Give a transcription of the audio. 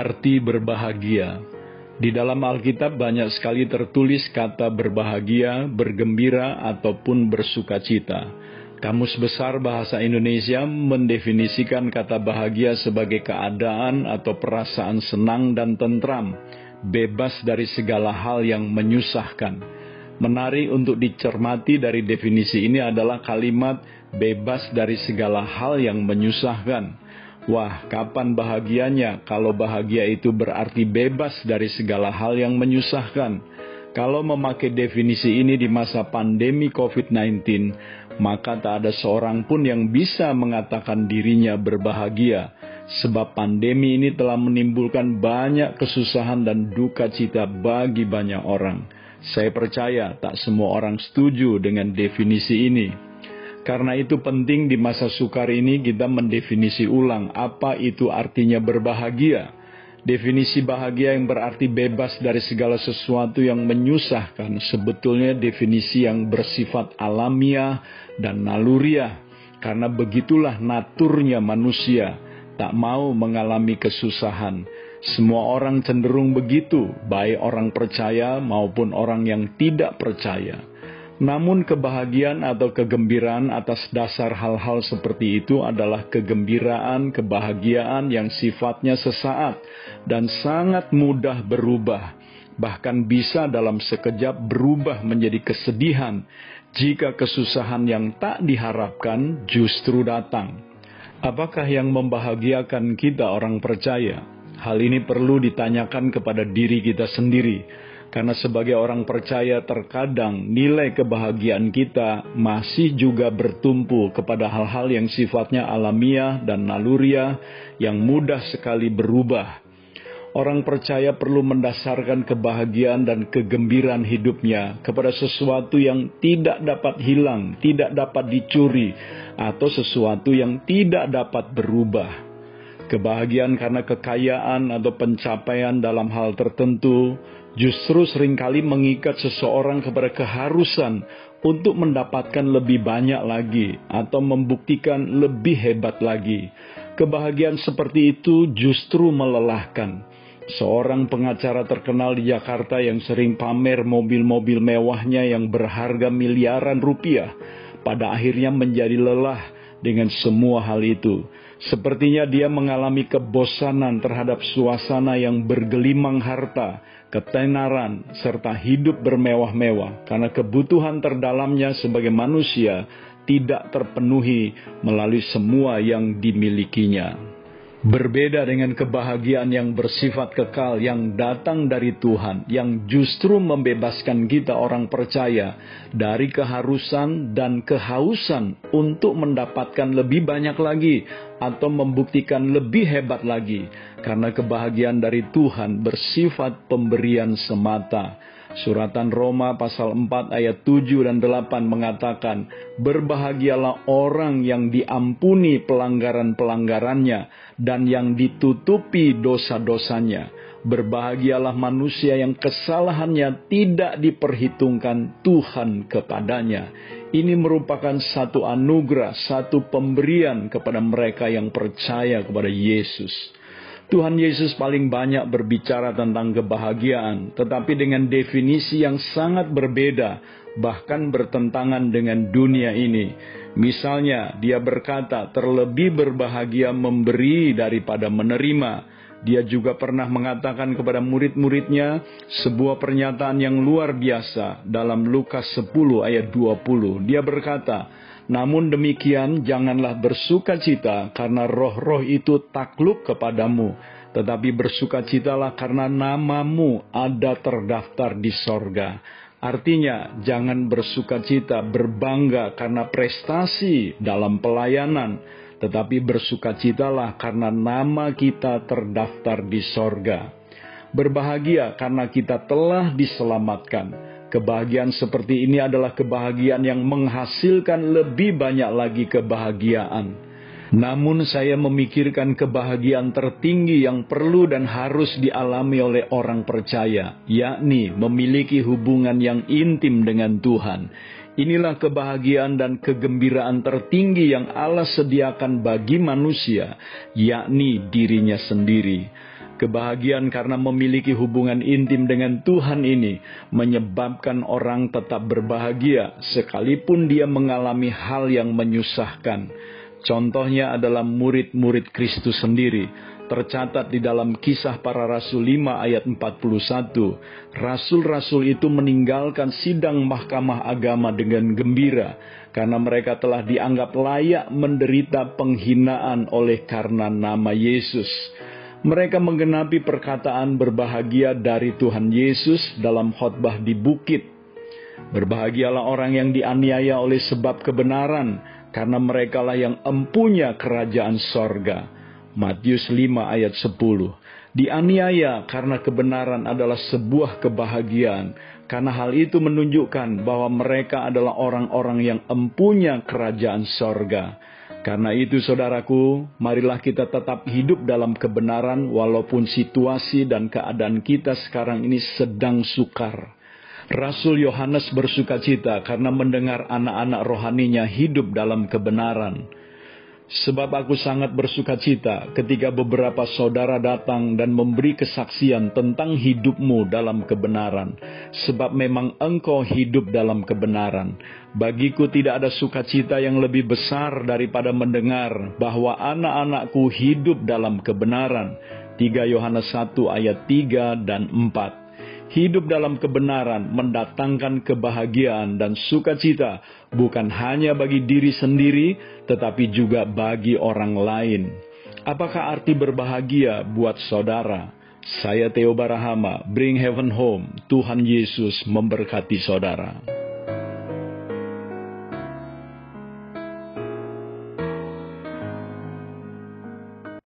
Arti berbahagia Di dalam Alkitab banyak sekali tertulis kata berbahagia, bergembira, ataupun bersukacita. Kamus Besar Bahasa Indonesia mendefinisikan kata bahagia sebagai keadaan atau perasaan senang dan tentram, bebas dari segala hal yang menyusahkan. Menarik untuk dicermati dari definisi ini adalah kalimat bebas dari segala hal yang menyusahkan. Wah, kapan bahagianya kalau bahagia itu berarti bebas dari segala hal yang menyusahkan? Kalau memakai definisi ini di masa pandemi COVID-19, maka tak ada seorang pun yang bisa mengatakan dirinya berbahagia, sebab pandemi ini telah menimbulkan banyak kesusahan dan duka cita bagi banyak orang. Saya percaya tak semua orang setuju dengan definisi ini. Karena itu penting di masa sukar ini kita mendefinisi ulang apa itu artinya berbahagia. Definisi bahagia yang berarti bebas dari segala sesuatu yang menyusahkan sebetulnya definisi yang bersifat alamiah dan naluriah. Karena begitulah naturnya manusia, tak mau mengalami kesusahan. Semua orang cenderung begitu, baik orang percaya maupun orang yang tidak percaya. Namun kebahagiaan atau kegembiraan atas dasar hal-hal seperti itu adalah kegembiraan, kebahagiaan yang sifatnya sesaat dan sangat mudah berubah, bahkan bisa dalam sekejap berubah menjadi kesedihan jika kesusahan yang tak diharapkan justru datang. Apakah yang membahagiakan kita orang percaya? Hal ini perlu ditanyakan kepada diri kita sendiri karena sebagai orang percaya terkadang nilai kebahagiaan kita masih juga bertumpu kepada hal-hal yang sifatnya alamiah dan naluriah yang mudah sekali berubah. Orang percaya perlu mendasarkan kebahagiaan dan kegembiraan hidupnya kepada sesuatu yang tidak dapat hilang, tidak dapat dicuri, atau sesuatu yang tidak dapat berubah. Kebahagiaan karena kekayaan atau pencapaian dalam hal tertentu, justru sering kali mengikat seseorang kepada keharusan untuk mendapatkan lebih banyak lagi atau membuktikan lebih hebat lagi. Kebahagiaan seperti itu justru melelahkan. Seorang pengacara terkenal di Jakarta yang sering pamer mobil-mobil mewahnya yang berharga miliaran rupiah, pada akhirnya menjadi lelah dengan semua hal itu. Sepertinya dia mengalami kebosanan terhadap suasana yang bergelimang harta, ketenaran, serta hidup bermewah-mewah, karena kebutuhan terdalamnya sebagai manusia tidak terpenuhi melalui semua yang dimilikinya. Berbeda dengan kebahagiaan yang bersifat kekal yang datang dari Tuhan, yang justru membebaskan kita orang percaya dari keharusan dan kehausan untuk mendapatkan lebih banyak lagi atau membuktikan lebih hebat lagi, karena kebahagiaan dari Tuhan bersifat pemberian semata Suratan Roma pasal 4 ayat 7 dan 8 mengatakan, Berbahagialah orang yang diampuni pelanggaran-pelanggarannya dan yang ditutupi dosa-dosanya. Berbahagialah manusia yang kesalahannya tidak diperhitungkan Tuhan kepadanya. Ini merupakan satu anugerah, satu pemberian kepada mereka yang percaya kepada Yesus. Tuhan Yesus paling banyak berbicara tentang kebahagiaan, tetapi dengan definisi yang sangat berbeda, bahkan bertentangan dengan dunia ini. Misalnya, dia berkata, "Terlebih berbahagia memberi daripada menerima." Dia juga pernah mengatakan kepada murid-muridnya sebuah pernyataan yang luar biasa dalam Lukas 10 ayat 20. Dia berkata, namun demikian, janganlah bersuka cita karena roh-roh itu takluk kepadamu, tetapi bersukacitalah karena namamu ada terdaftar di sorga. Artinya, jangan bersuka cita, berbangga karena prestasi dalam pelayanan, tetapi bersukacitalah karena nama kita terdaftar di sorga. Berbahagia karena kita telah diselamatkan Kebahagiaan seperti ini adalah kebahagiaan yang menghasilkan lebih banyak lagi kebahagiaan. Namun, saya memikirkan kebahagiaan tertinggi yang perlu dan harus dialami oleh orang percaya, yakni memiliki hubungan yang intim dengan Tuhan. Inilah kebahagiaan dan kegembiraan tertinggi yang Allah sediakan bagi manusia, yakni dirinya sendiri. Kebahagiaan karena memiliki hubungan intim dengan Tuhan ini menyebabkan orang tetap berbahagia sekalipun dia mengalami hal yang menyusahkan. Contohnya adalah murid-murid Kristus sendiri. Tercatat di dalam kisah para rasul 5 ayat 41. Rasul-rasul itu meninggalkan sidang mahkamah agama dengan gembira karena mereka telah dianggap layak menderita penghinaan oleh karena nama Yesus mereka menggenapi perkataan berbahagia dari Tuhan Yesus dalam khotbah di bukit. Berbahagialah orang yang dianiaya oleh sebab kebenaran, karena merekalah yang empunya kerajaan sorga. Matius 5 ayat 10 Dianiaya karena kebenaran adalah sebuah kebahagiaan, karena hal itu menunjukkan bahwa mereka adalah orang-orang yang empunya kerajaan sorga. Karena itu saudaraku, marilah kita tetap hidup dalam kebenaran walaupun situasi dan keadaan kita sekarang ini sedang sukar. Rasul Yohanes bersuka cita karena mendengar anak-anak rohaninya hidup dalam kebenaran. Sebab aku sangat bersuka cita ketika beberapa saudara datang dan memberi kesaksian tentang hidupmu dalam kebenaran. Sebab memang engkau hidup dalam kebenaran. Bagiku tidak ada sukacita yang lebih besar daripada mendengar bahwa anak-anakku hidup dalam kebenaran. 3 Yohanes 1 ayat 3 dan 4 hidup dalam kebenaran mendatangkan kebahagiaan dan sukacita bukan hanya bagi diri sendiri tetapi juga bagi orang lain. Apakah arti berbahagia buat saudara? Saya Theo Barahama, Bring Heaven Home. Tuhan Yesus memberkati saudara.